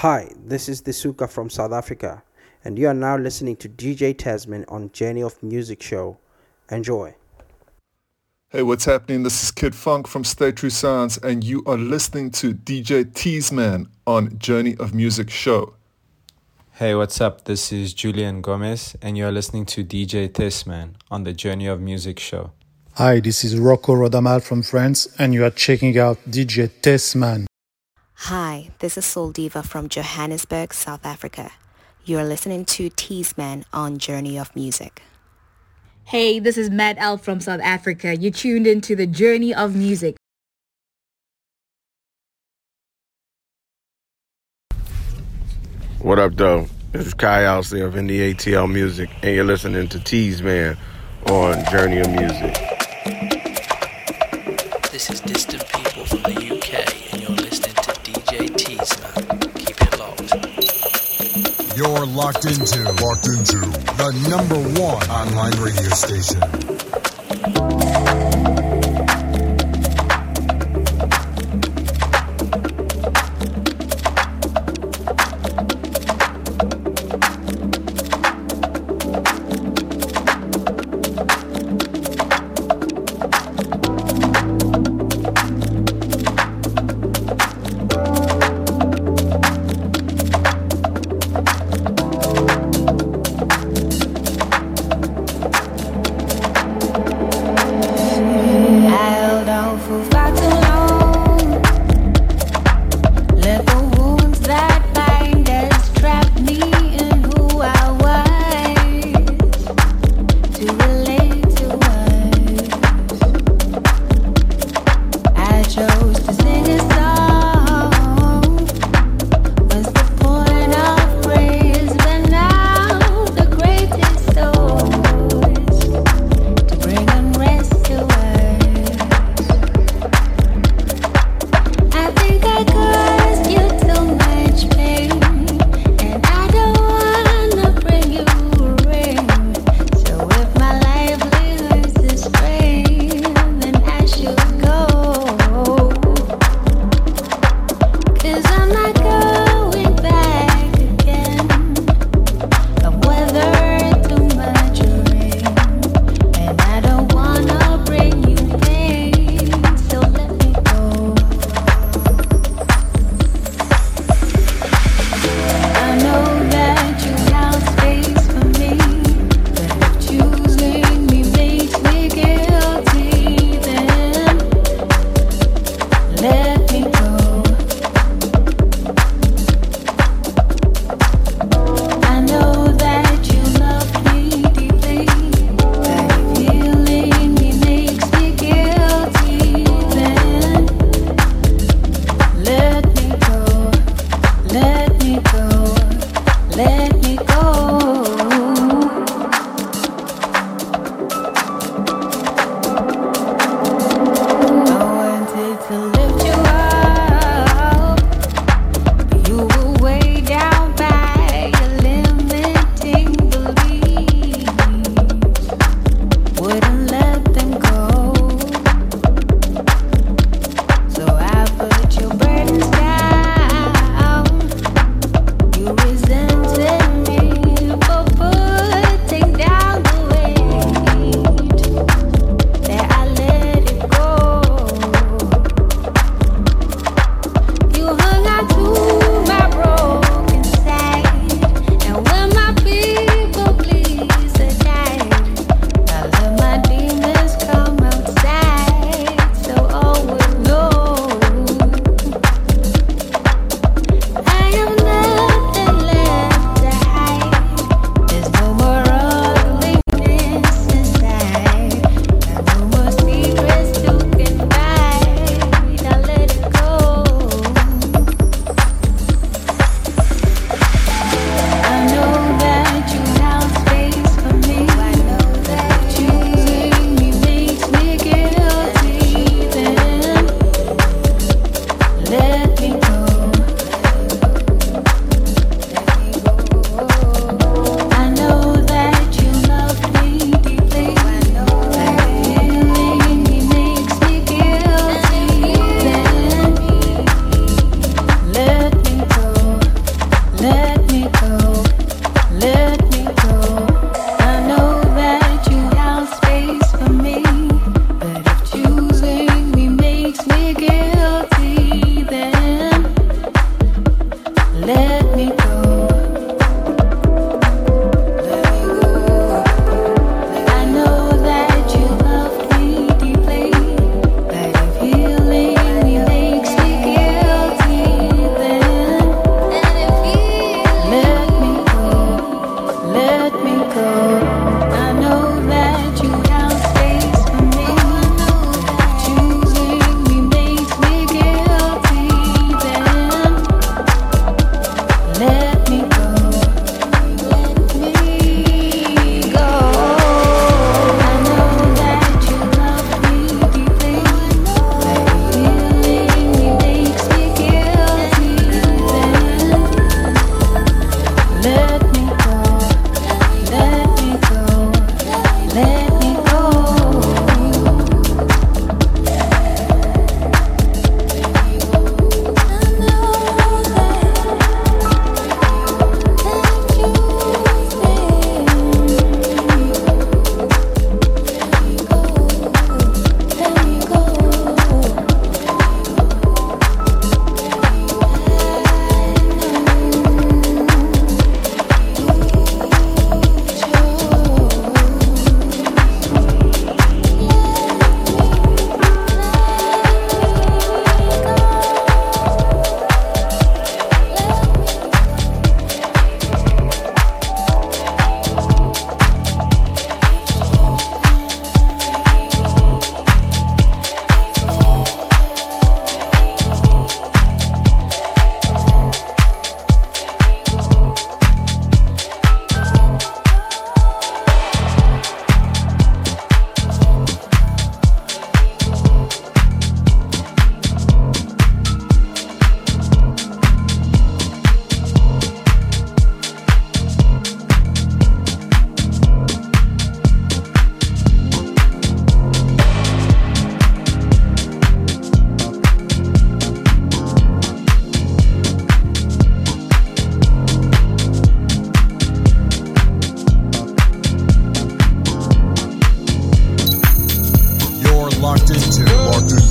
Hi, this is Disuka from South Africa, and you are now listening to DJ Thes-Man on Journey of Muziq Show. Enjoy. Hey, what's happening? This is Kid Fonque from Stay True Sounds, and you are listening to DJ Thes-Man on Journey of Muziq Show. Hey, what's up? This is Julian Gomez, and you're listening to DJ Thes-Man on the Journey of Muziq show. Hi, this is Rocco Rodamaal from France, and you are checking out DJ Thes-Man. Hi, this is Soul Diva from Johannesburg, South Africa. You are listening to Thes-Man on Journey of Muziq. Hey, this is Matt L from South Africa. You tuned into the Journey of Muziq What up, though? This is Kai Alcee of NDATL Music, and you're listening to Thes-Man on Journey of Muziq. This is Distant You're locked into, locked into the number one online radio station.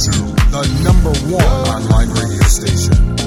to the number one online radio station.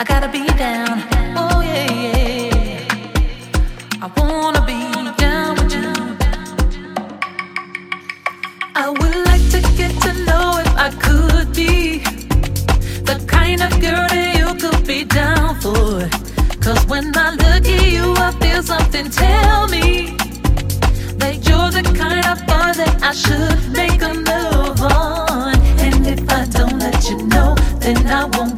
I gotta be down. Oh yeah, yeah. I wanna be down with you. I would like to get to know if I could be the kind of girl that you could be down when I look at you, I feel something tell me that you're the kind of that I should make a move on. And if I don't let you know, then I won't.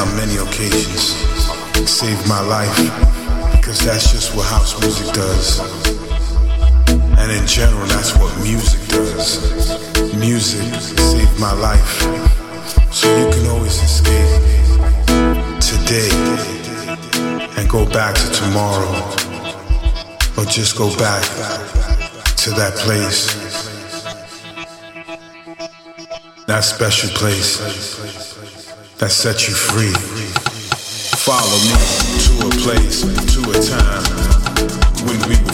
on many occasions. Saved my life, because that's just what house music does. And in general, that's what music does. Music saved my life, so you can always escape today and go back to tomorrow, or just go back to that place, that special place that set you free. Follow me to a place, to a time when we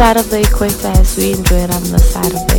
side of the equator as we enjoy it on the side of the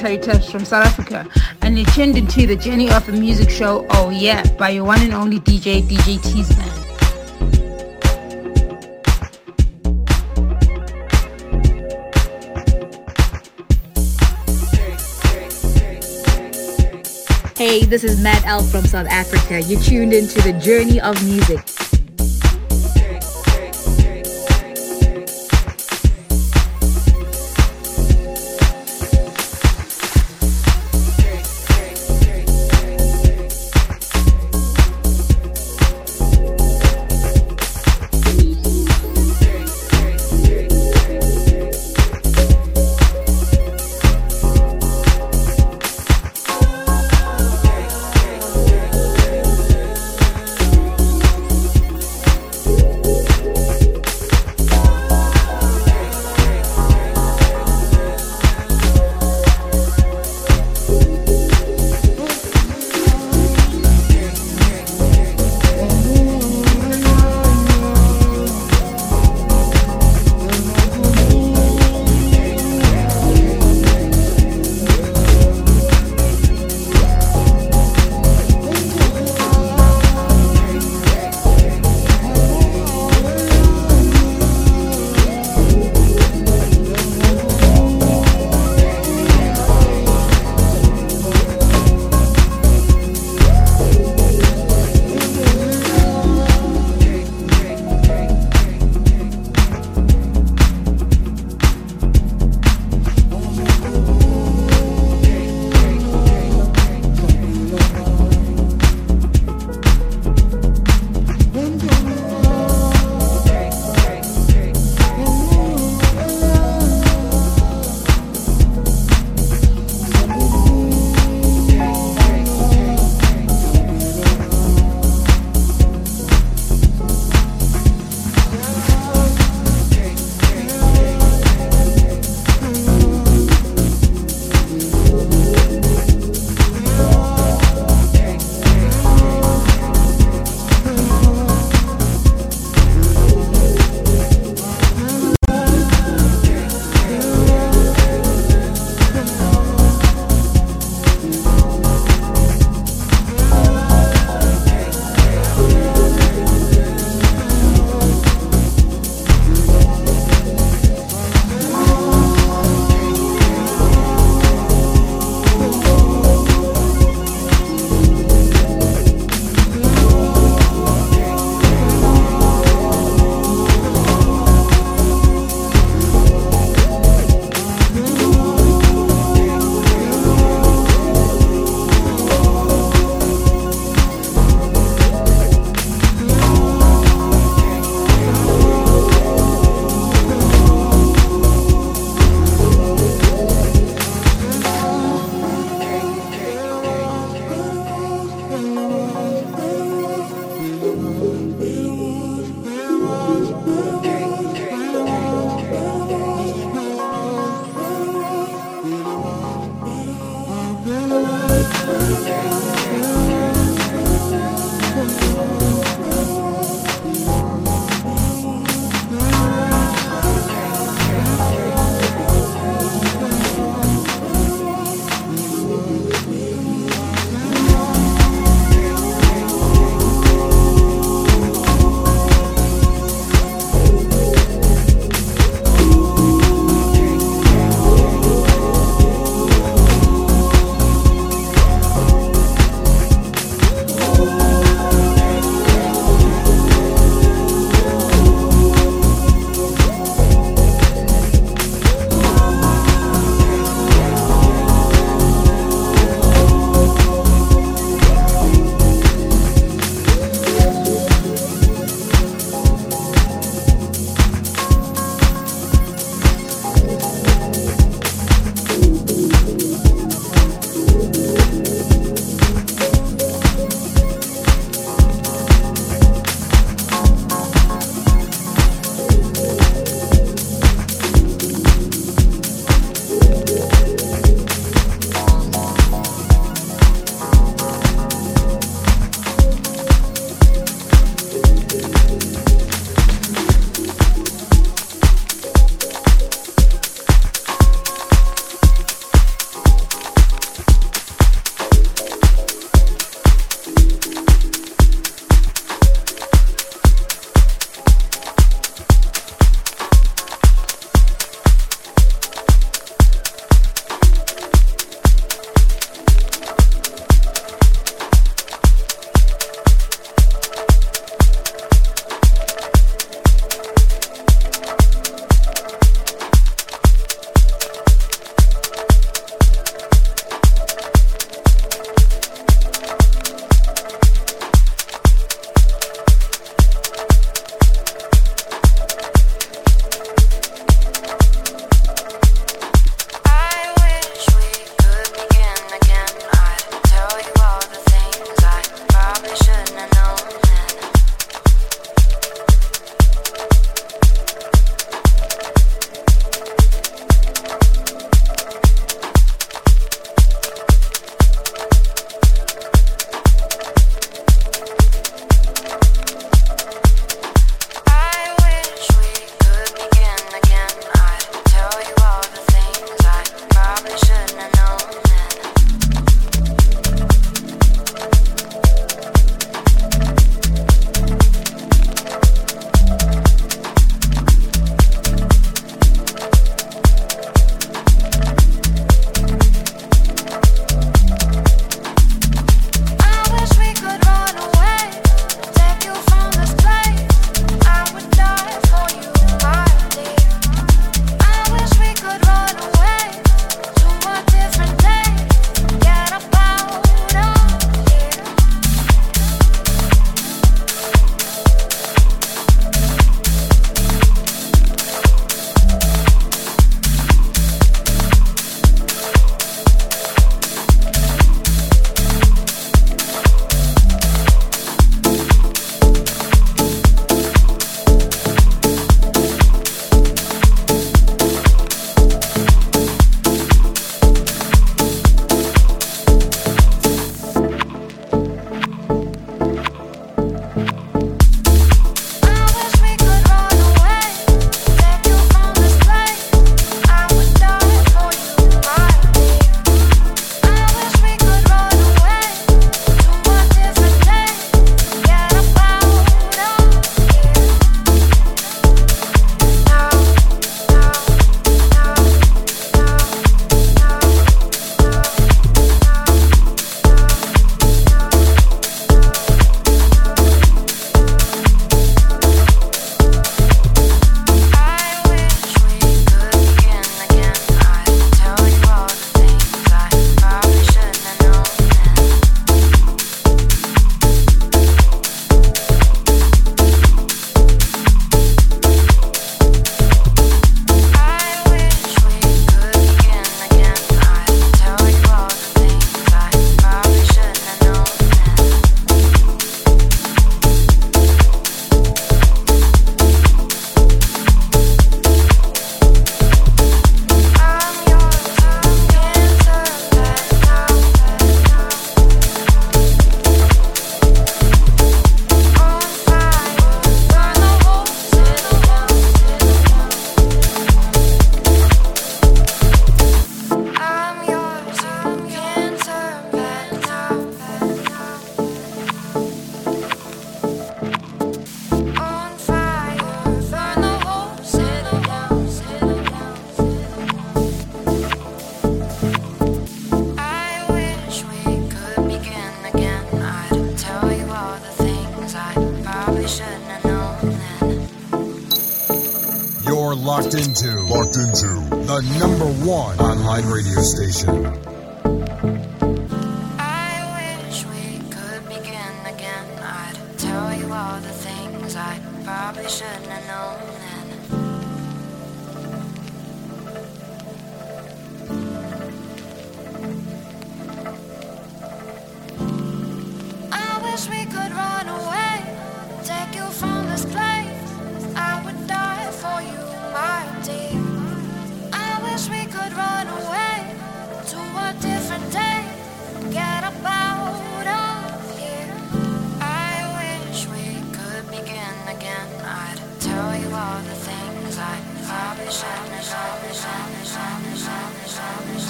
Tips from South Africa, and you're tuned into the Journey of a Muziq Show, Oh Yeah, by your one and only DJ, DJ Thes-Man. Hey, this is Matt L from South Africa. You're tuned into the Journey of Muziq.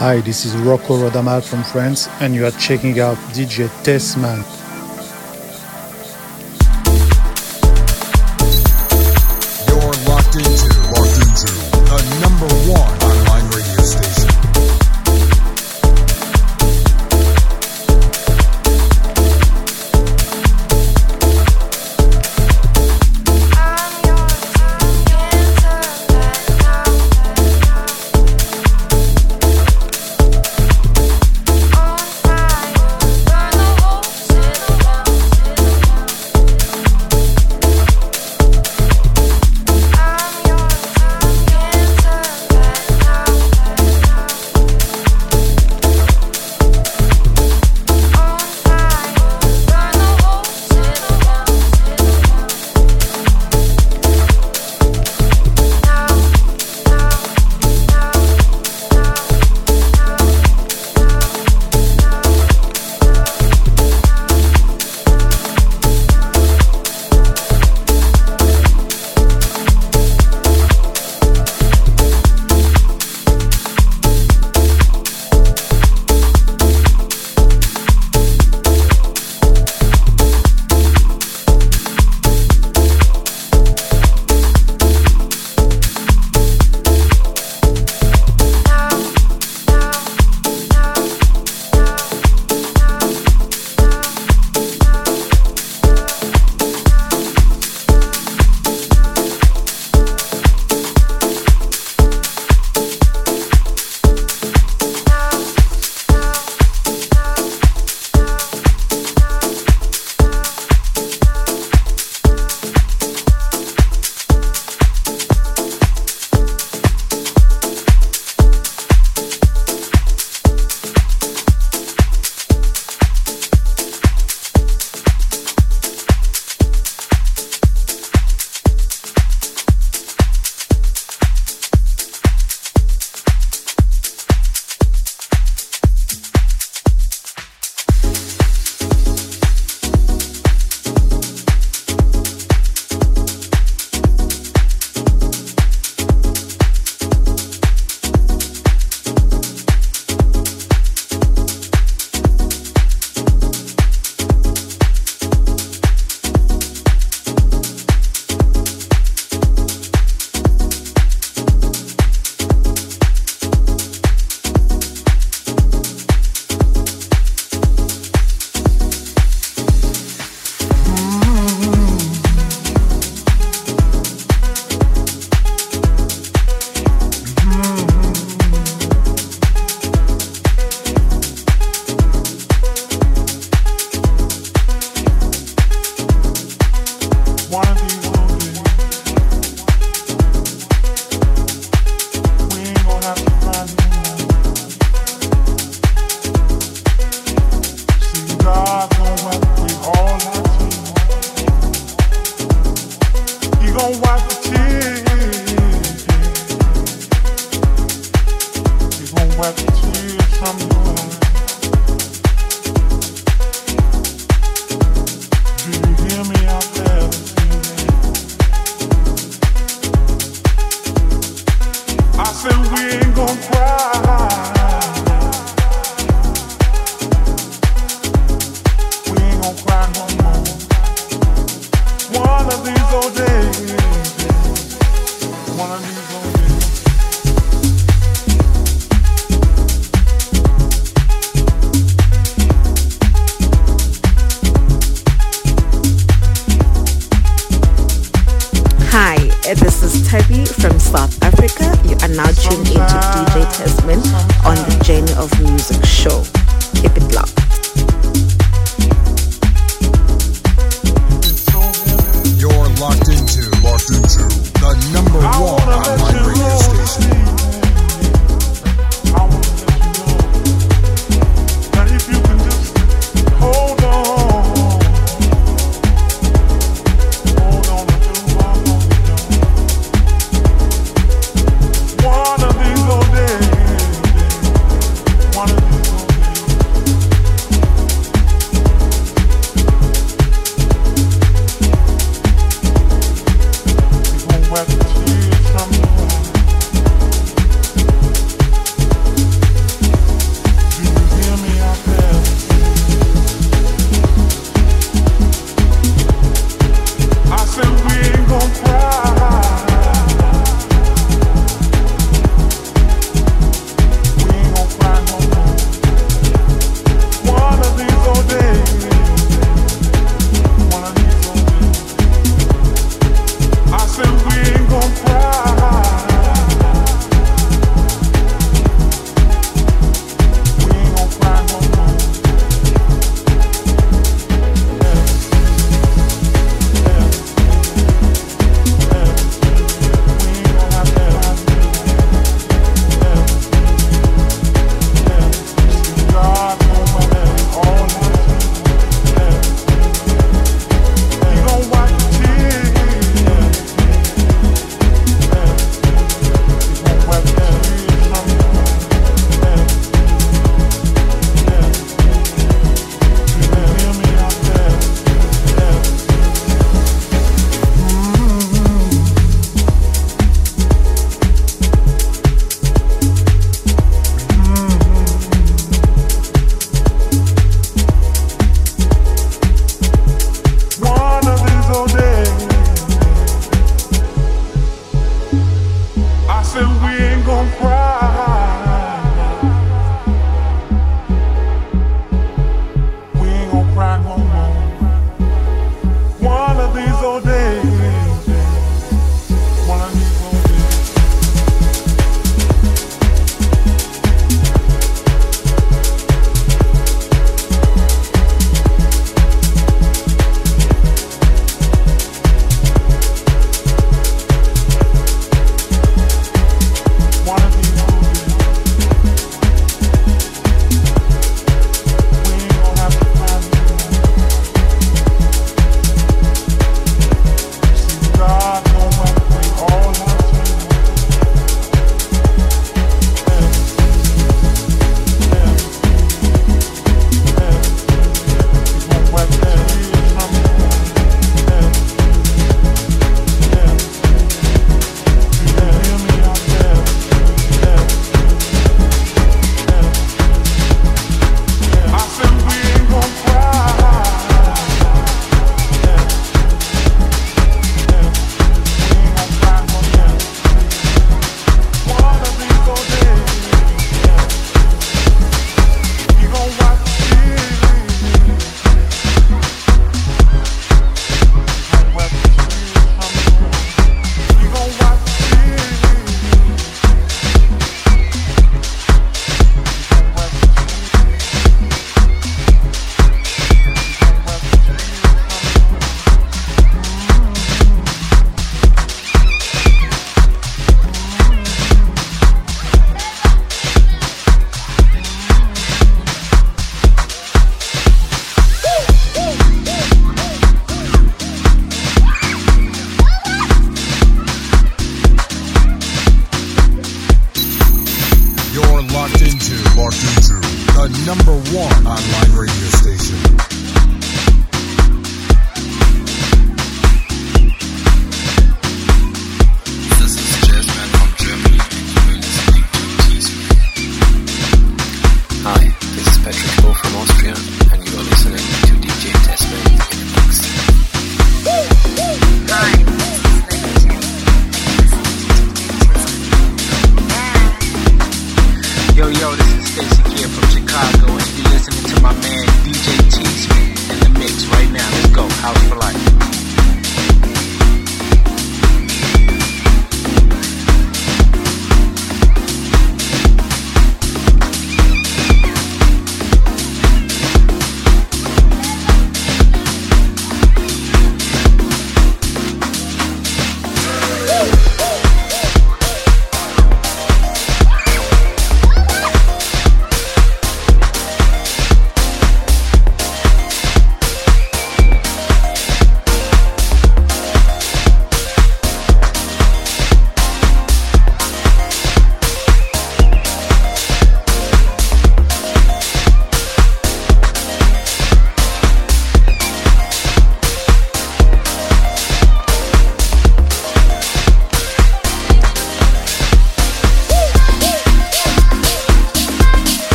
Hi, this is Rocco Rodamaal from France, and you are checking out DJ Thes-Man.